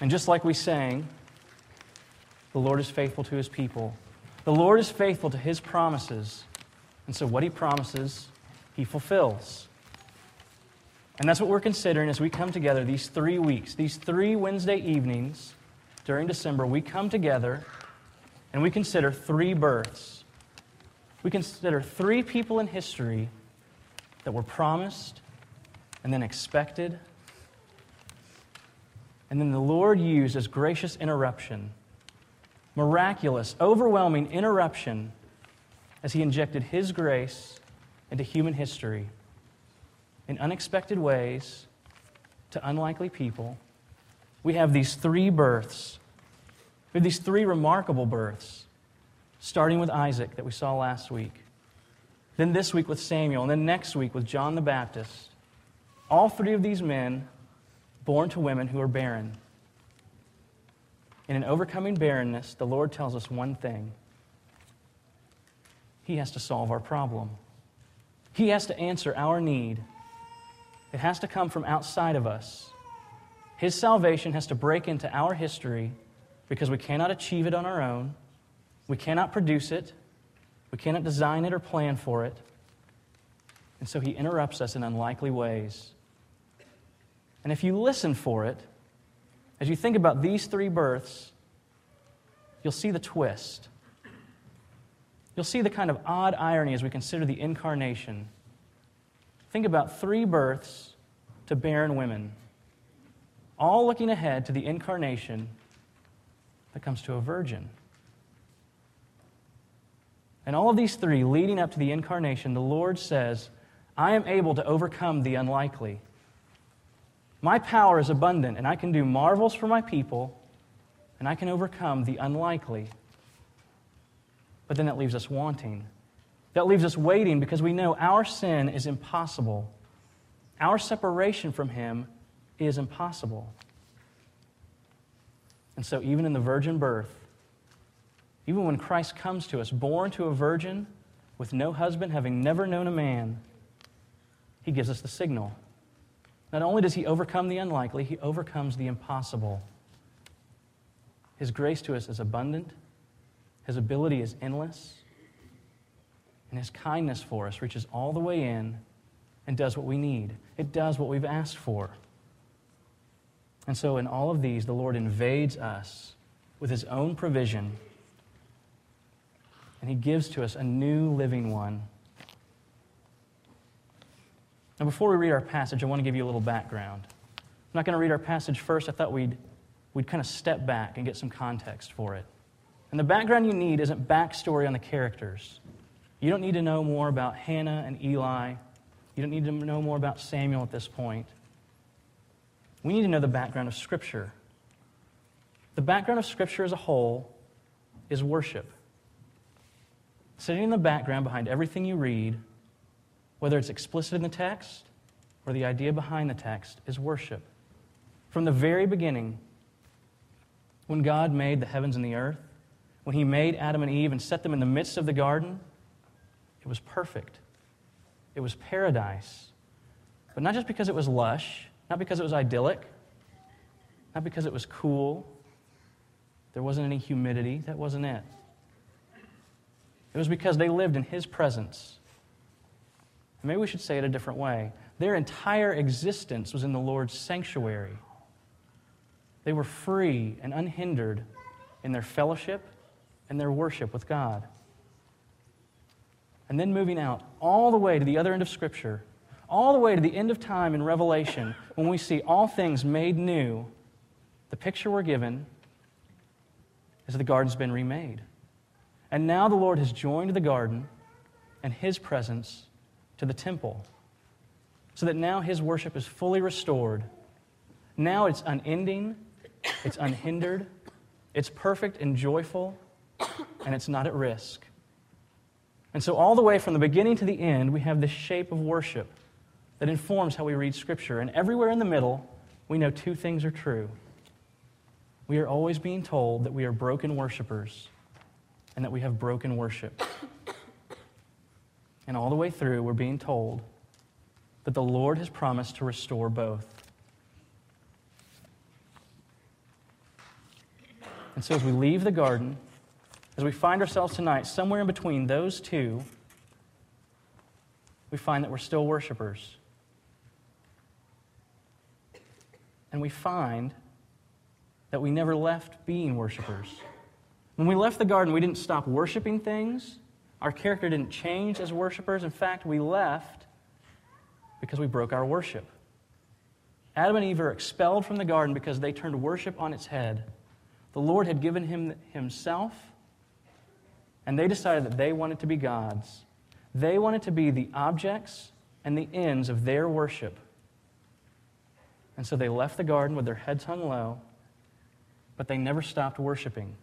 And just like we sang, the Lord is faithful to his people. The Lord is faithful to his promises. And so what he promises, he fulfills. And that's what we're considering as we come together these three weeks, these three Wednesday evenings during December. We come together and we consider three births. We consider three people in history that were promised and then expected. And then the Lord used as gracious interruption, miraculous, overwhelming interruption as He injected His grace into human history in unexpected ways to unlikely people. We have these three births. We have these three remarkable births, starting with Isaac that we saw last week, then this week with Samuel, and then next week with John the Baptist. All three of these men born to women who are barren. In an overcoming barrenness, the Lord tells us one thing He has to solve our problem, He has to answer our need. It has to come from outside of us. His salvation has to break into our history because we cannot achieve it on our own. We cannot produce it. We cannot design it or plan for it. And so he interrupts us in unlikely ways. And if you listen for it, as you think about these three births, you'll see the twist. You'll see the kind of odd irony as we consider the incarnation. Think about three births to barren women, all looking ahead to the incarnation that comes to a virgin. And all of these three leading up to the incarnation, the Lord says, I am able to overcome the unlikely. My power is abundant, and I can do marvels for my people, and I can overcome the unlikely. But then that leaves us wanting. That leaves us waiting because we know our sin is impossible. Our separation from Him is impossible. And so, even in the virgin birth, even when Christ comes to us, born to a virgin, with no husband, having never known a man, He gives us the signal. Not only does He overcome the unlikely, He overcomes the impossible. His grace to us is abundant, His ability is endless, and His kindness for us reaches all the way in and does what we need. It does what we've asked for. And so, in all of these, the Lord invades us with His own provision, and He gives to us a new living one. Now, before we read our passage, I want to give you a little background. I'm not going to read our passage first. I thought we'd, we'd kind of step back and get some context for it. And the background you need isn't backstory on the characters. You don't need to know more about Hannah and Eli. You don't need to know more about Samuel at this point. We need to know the background of Scripture. The background of Scripture as a whole is worship. Sitting in the background behind everything you read, whether it's explicit in the text or the idea behind the text, is worship. From the very beginning, when God made the heavens and the earth, when He made Adam and Eve and set them in the midst of the garden, it was perfect. It was paradise. But not just because it was lush, not because it was idyllic, not because it was cool. There wasn't any humidity. That wasn't it. It was because they lived in His presence. Maybe we should say it a different way. Their entire existence was in the Lord's sanctuary. They were free and unhindered in their fellowship and their worship with God. And then moving out all the way to the other end of Scripture, all the way to the end of time in Revelation, when we see all things made new, the picture we're given is that the garden's been remade. And now the Lord has joined the garden and his presence to the temple, so that now his worship is fully restored. Now it's unending, it's unhindered, it's perfect and joyful, and it's not at risk. And so, all the way from the beginning to the end, we have this shape of worship that informs how we read Scripture. And everywhere in the middle, we know two things are true. We are always being told that we are broken worshipers and that we have broken worship. And all the way through, we're being told that the Lord has promised to restore both. And so as we leave the garden, as we find ourselves tonight somewhere in between those two, we find that we're still worshipers. And we find that we never left being worshipers. When we left the garden, we didn't stop worshiping things. Our character didn't change as worshipers. In fact, we left because we broke our worship. Adam and Eve are expelled from the garden because they turned worship on its head. The Lord had given him himself, and they decided that they wanted to be gods. They wanted to be the objects and the ends of their worship. And so they left the garden with their heads hung low, but they never stopped worshiping.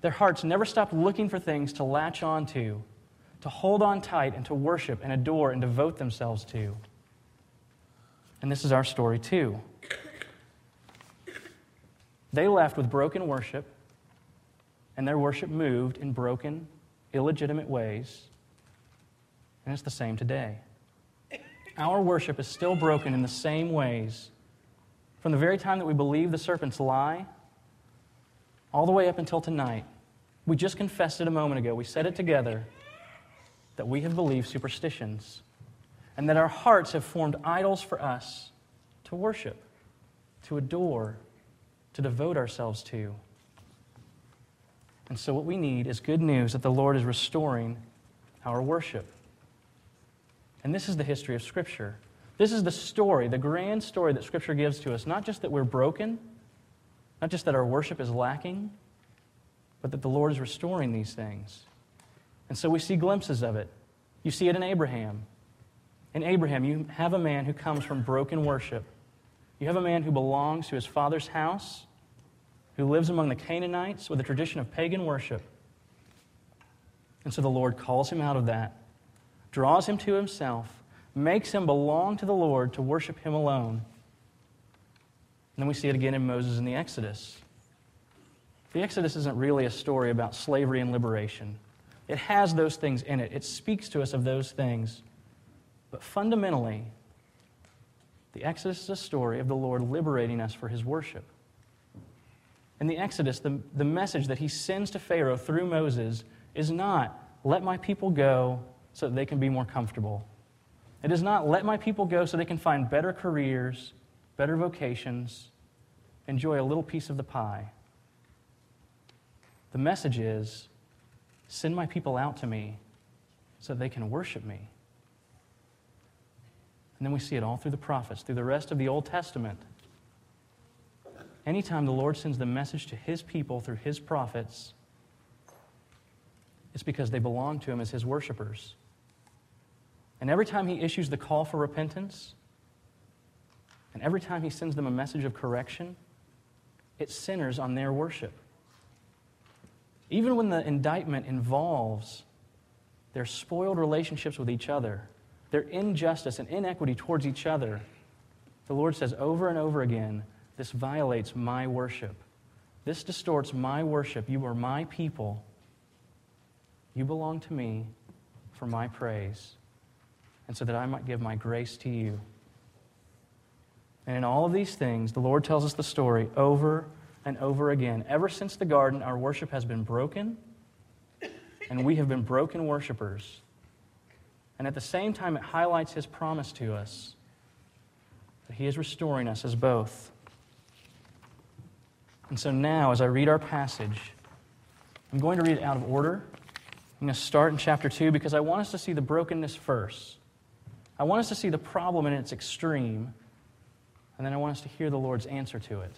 Their hearts never stopped looking for things to latch onto, to hold on tight, and to worship and adore and devote themselves to. And this is our story too. They left with broken worship, and their worship moved in broken, illegitimate ways. And it's the same today. Our worship is still broken in the same ways. From the very time that we believe the serpent's lie, all the way up until tonight. We just confessed it a moment ago. We said it together that we have believed superstitions and that our hearts have formed idols for us to worship, to adore, to devote ourselves to. And so, what we need is good news that the Lord is restoring our worship. And this is the history of Scripture. This is the story, the grand story that Scripture gives to us. Not just that we're broken, not just that our worship is lacking, but that the Lord is restoring these things. And so we see glimpses of it. You see it in Abraham. In Abraham, you have a man who comes from broken worship. You have a man who belongs to his father's house, who lives among the Canaanites with a tradition of pagan worship. And so the Lord calls him out of that, draws him to himself, makes him belong to the Lord to worship him alone. And then we see it again in Moses in the Exodus. The Exodus isn't really a story about slavery and liberation. It has those things in it, it speaks to us of those things. But fundamentally, the Exodus is a story of the Lord liberating us for his worship. In the Exodus, the, the message that he sends to Pharaoh through Moses is not, let my people go so that they can be more comfortable. It is not, let my people go so they can find better careers, better vocations, enjoy a little piece of the pie. The message is, send my people out to me so they can worship me. And then we see it all through the prophets, through the rest of the Old Testament. Anytime the Lord sends the message to his people through his prophets, it's because they belong to him as his worshipers. And every time he issues the call for repentance, and every time he sends them a message of correction, it centers on their worship. Even when the indictment involves their spoiled relationships with each other, their injustice and inequity towards each other, the Lord says over and over again, This violates my worship. This distorts my worship. You are my people. You belong to me for my praise, and so that I might give my grace to you. And in all of these things, the Lord tells us the story over and over again. Ever since the garden, our worship has been broken, and we have been broken worshipers. And at the same time, it highlights his promise to us that he is restoring us as both. And so now, as I read our passage, I'm going to read it out of order. I'm going to start in chapter 2 because I want us to see the brokenness first. I want us to see the problem in its extreme, and then I want us to hear the Lord's answer to it.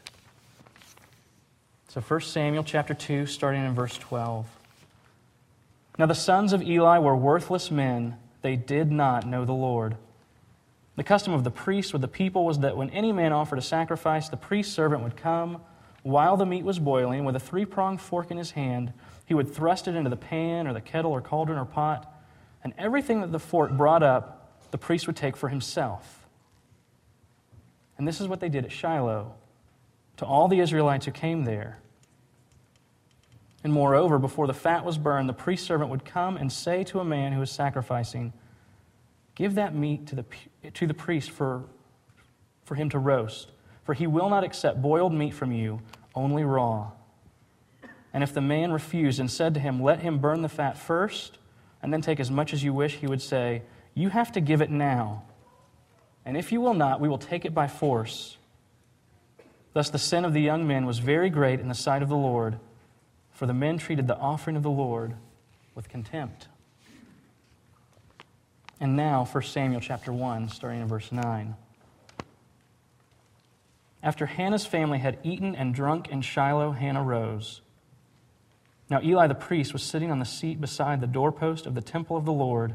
So 1 Samuel chapter 2, starting in verse 12. Now the sons of Eli were worthless men they did not know the Lord. The custom of the priests with the people was that when any man offered a sacrifice, the priest's servant would come while the meat was boiling with a three pronged fork in his hand. He would thrust it into the pan or the kettle or cauldron or pot, and everything that the fork brought up, the priest would take for himself. And this is what they did at Shiloh to all the Israelites who came there. And moreover, before the fat was burned, the priest servant would come and say to a man who was sacrificing, Give that meat to the, to the priest for, for him to roast, for he will not accept boiled meat from you. only raw. And if the man refused and said to him, Let him burn the fat first, and then take as much as you wish, he would say, You have to give it now. And if you will not, we will take it by force. Thus the sin of the young men was very great in the sight of the Lord, for the men treated the offering of the Lord with contempt. And now, 1 Samuel chapter 1, starting in verse 9. After Hannah's family had eaten and drunk in Shiloh, Hannah rose. Now Eli the priest was sitting on the seat beside the doorpost of the temple of the Lord.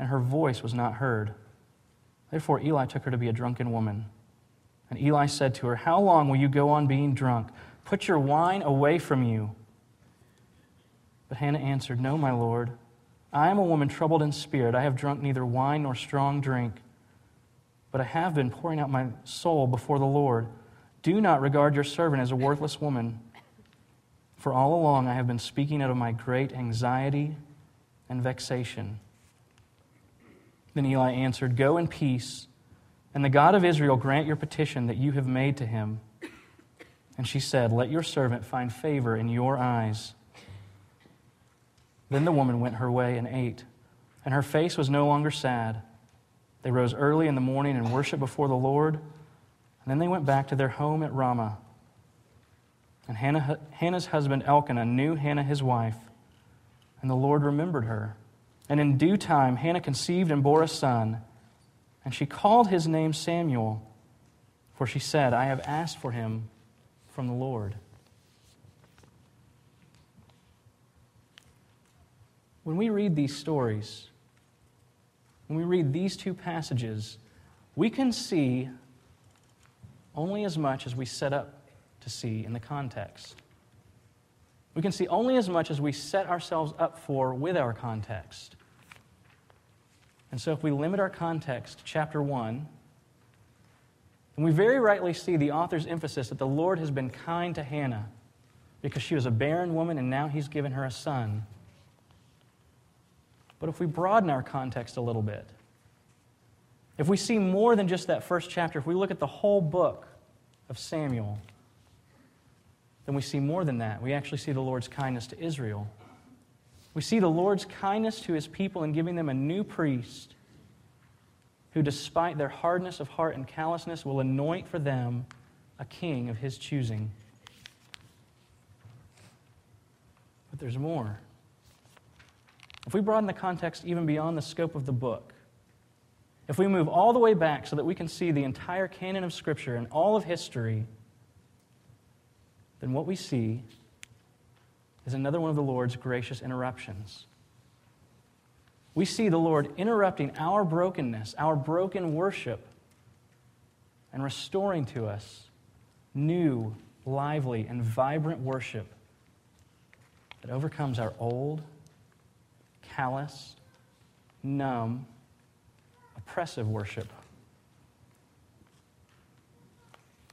and her voice was not heard. Therefore, Eli took her to be a drunken woman. And Eli said to her, How long will you go on being drunk? Put your wine away from you. But Hannah answered, No, my Lord. I am a woman troubled in spirit. I have drunk neither wine nor strong drink, but I have been pouring out my soul before the Lord. Do not regard your servant as a worthless woman, for all along I have been speaking out of my great anxiety and vexation. Then Eli answered, Go in peace, and the God of Israel grant your petition that you have made to him. And she said, Let your servant find favor in your eyes. Then the woman went her way and ate, and her face was no longer sad. They rose early in the morning and worshiped before the Lord, and then they went back to their home at Ramah. And Hannah, Hannah's husband Elkanah knew Hannah his wife, and the Lord remembered her. And in due time, Hannah conceived and bore a son, and she called his name Samuel, for she said, I have asked for him from the Lord. When we read these stories, when we read these two passages, we can see only as much as we set up to see in the context. We can see only as much as we set ourselves up for with our context. And so, if we limit our context to chapter 1, and we very rightly see the author's emphasis that the Lord has been kind to Hannah because she was a barren woman and now he's given her a son. But if we broaden our context a little bit, if we see more than just that first chapter, if we look at the whole book of Samuel, then we see more than that. We actually see the Lord's kindness to Israel. We see the Lord's kindness to his people in giving them a new priest who, despite their hardness of heart and callousness, will anoint for them a king of his choosing. But there's more. If we broaden the context even beyond the scope of the book, if we move all the way back so that we can see the entire canon of Scripture and all of history, then what we see is another one of the Lord's gracious interruptions. We see the Lord interrupting our brokenness, our broken worship, and restoring to us new, lively, and vibrant worship that overcomes our old, callous, numb, oppressive worship.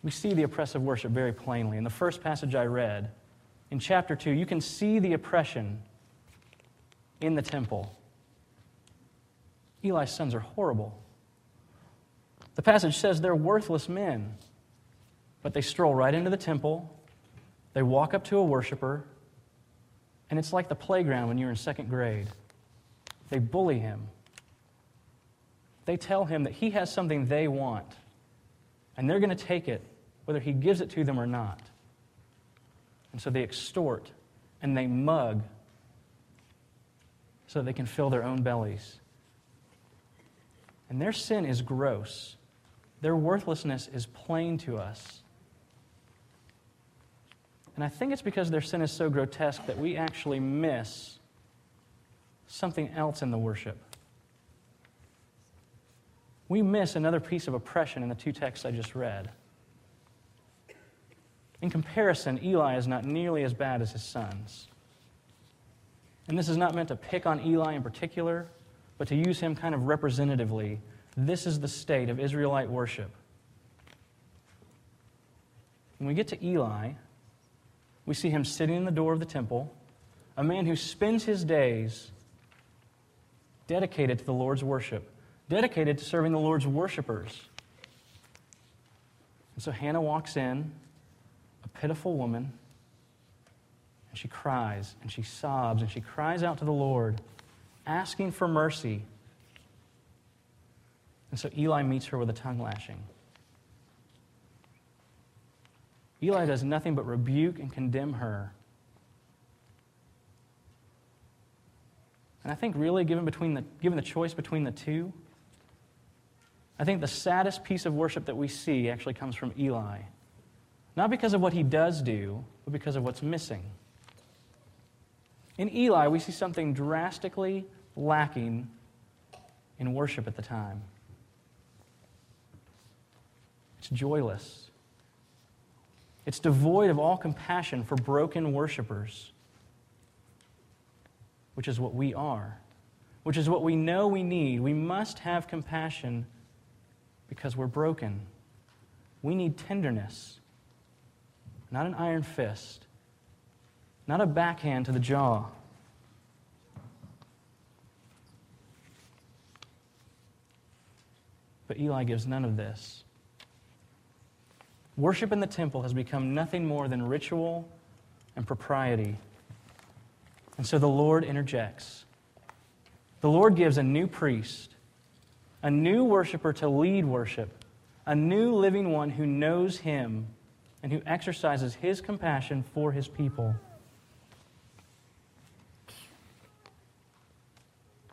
We see the oppressive worship very plainly. In the first passage I read, in chapter 2, you can see the oppression in the temple. Eli's sons are horrible. The passage says they're worthless men, but they stroll right into the temple, they walk up to a worshiper, and it's like the playground when you're in second grade. They bully him. They tell him that he has something they want, and they're going to take it whether he gives it to them or not. And so they extort and they mug so they can fill their own bellies. And their sin is gross. Their worthlessness is plain to us. And I think it's because their sin is so grotesque that we actually miss something else in the worship. We miss another piece of oppression in the two texts I just read. In comparison, Eli is not nearly as bad as his sons. And this is not meant to pick on Eli in particular, but to use him kind of representatively. This is the state of Israelite worship. When we get to Eli, we see him sitting in the door of the temple, a man who spends his days dedicated to the Lord's worship, dedicated to serving the Lord's worshipers. And so Hannah walks in, pitiful woman, and she cries and she sobs and she cries out to the Lord, asking for mercy. And so Eli meets her with a tongue lashing. Eli does nothing but rebuke and condemn her. And I think, really, given, between the, given the choice between the two, I think the saddest piece of worship that we see actually comes from Eli. Not because of what he does do, but because of what's missing. In Eli, we see something drastically lacking in worship at the time. It's joyless. It's devoid of all compassion for broken worshipers, which is what we are, which is what we know we need. We must have compassion because we're broken. We need tenderness, not an iron fist, not a backhand to the jaw. But Eli gives none of this. Worship in the temple has become nothing more than ritual and propriety. And so the Lord interjects. The Lord gives a new priest a new worshiper to lead worship, a new living one who knows him and who exercises his compassion for his people.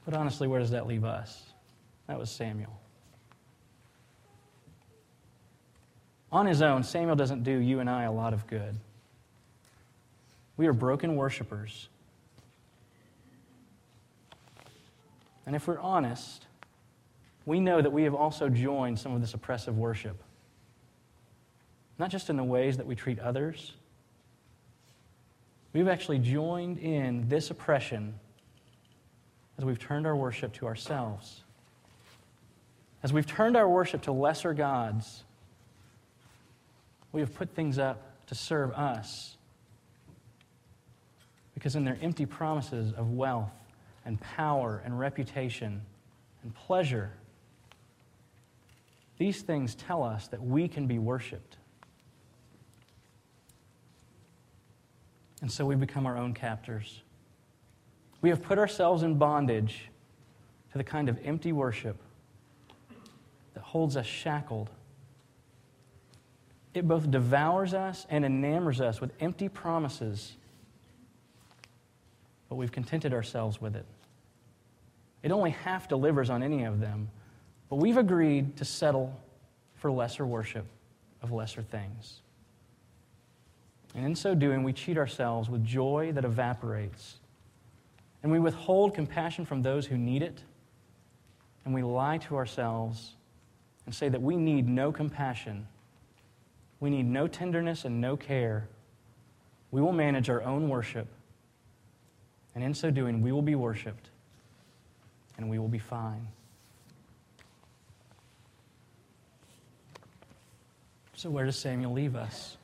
But honestly, where does that leave us? That was Samuel. On his own, Samuel doesn't do you and I a lot of good. We are broken worshipers. And if we're honest, we know that we have also joined some of this oppressive worship. Not just in the ways that we treat others, we've actually joined in this oppression as we've turned our worship to ourselves. As we've turned our worship to lesser gods, we have put things up to serve us. Because in their empty promises of wealth and power and reputation and pleasure, these things tell us that we can be worshiped. And so we become our own captors. We have put ourselves in bondage to the kind of empty worship that holds us shackled. It both devours us and enamors us with empty promises, but we've contented ourselves with it. It only half delivers on any of them, but we've agreed to settle for lesser worship of lesser things. And in so doing, we cheat ourselves with joy that evaporates. And we withhold compassion from those who need it. And we lie to ourselves and say that we need no compassion. We need no tenderness and no care. We will manage our own worship. And in so doing, we will be worshiped and we will be fine. So, where does Samuel leave us?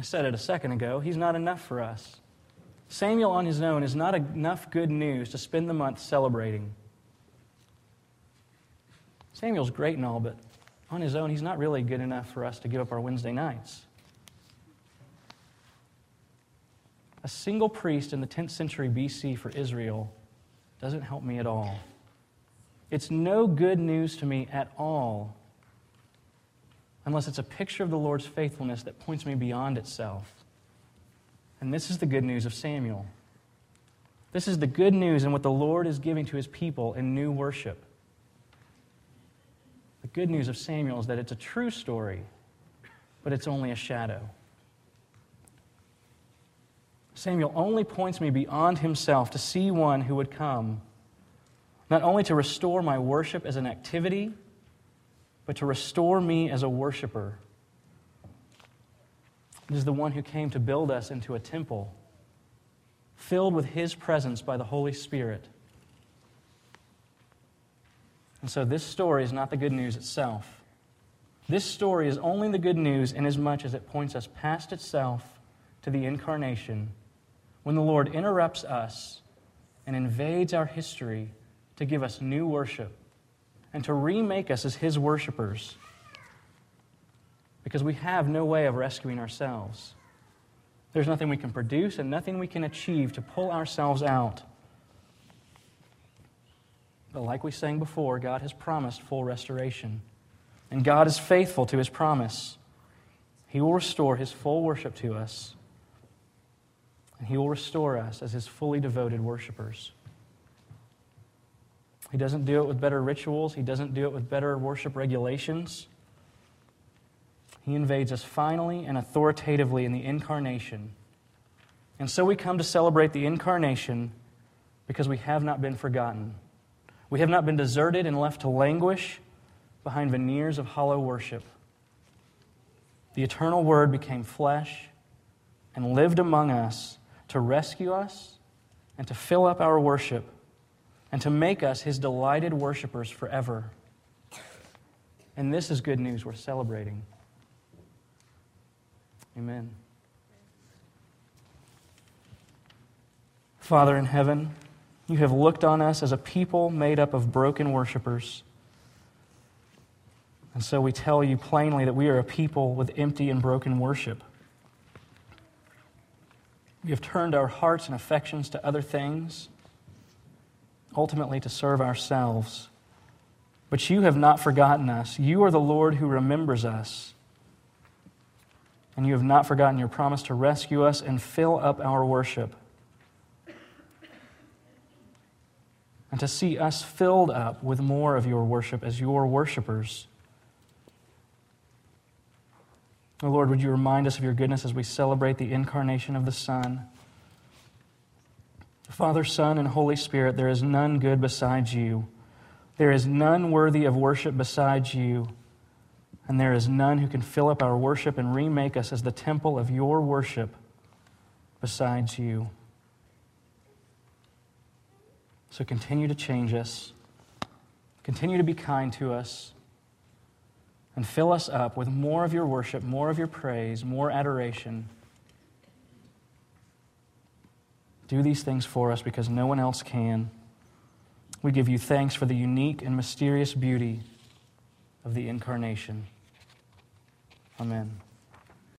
I said it a second ago, he's not enough for us. Samuel on his own is not enough good news to spend the month celebrating. Samuel's great and all, but on his own, he's not really good enough for us to give up our Wednesday nights. A single priest in the 10th century BC for Israel doesn't help me at all. It's no good news to me at all unless it's a picture of the Lord's faithfulness that points me beyond itself. And this is the good news of Samuel. This is the good news and what the Lord is giving to his people in new worship. The good news of Samuel is that it's a true story, but it's only a shadow. Samuel only points me beyond himself to see one who would come, not only to restore my worship as an activity but to restore me as a worshiper. It is the one who came to build us into a temple filled with His presence by the Holy Spirit. And so this story is not the good news itself. This story is only the good news inasmuch as it points us past itself to the incarnation when the Lord interrupts us and invades our history to give us new worship and to remake us as His worshipers because we have no way of rescuing ourselves. There's nothing we can produce and nothing we can achieve to pull ourselves out. But like we sang before, God has promised full restoration. And God is faithful to his promise. He will restore his full worship to us. And he will restore us as his fully devoted worshipers. He doesn't do it with better rituals, he doesn't do it with better worship regulations. He invades us finally and authoritatively in the incarnation. And so we come to celebrate the incarnation because we have not been forgotten. We have not been deserted and left to languish behind veneers of hollow worship. The eternal Word became flesh and lived among us to rescue us and to fill up our worship and to make us His delighted worshipers forever. And this is good news we're celebrating. Amen. Father in heaven, you have looked on us as a people made up of broken worshipers. And so we tell you plainly that we are a people with empty and broken worship. We have turned our hearts and affections to other things, ultimately to serve ourselves. But you have not forgotten us. You are the Lord who remembers us and you have not forgotten your promise to rescue us and fill up our worship. And to see us filled up with more of your worship as your worshipers. Oh Lord, would you remind us of your goodness as we celebrate the incarnation of the Son? Father, Son, and Holy Spirit, there is none good besides you. There is none worthy of worship besides you and there is none who can fill up our worship and remake us as the temple of your worship besides you. So continue to change us, continue to be kind to us, and fill us up with more of your worship, more of your praise, more adoration. Do these things for us because no one else can. We give you thanks for the unique and mysterious beauty of the incarnation. Amen.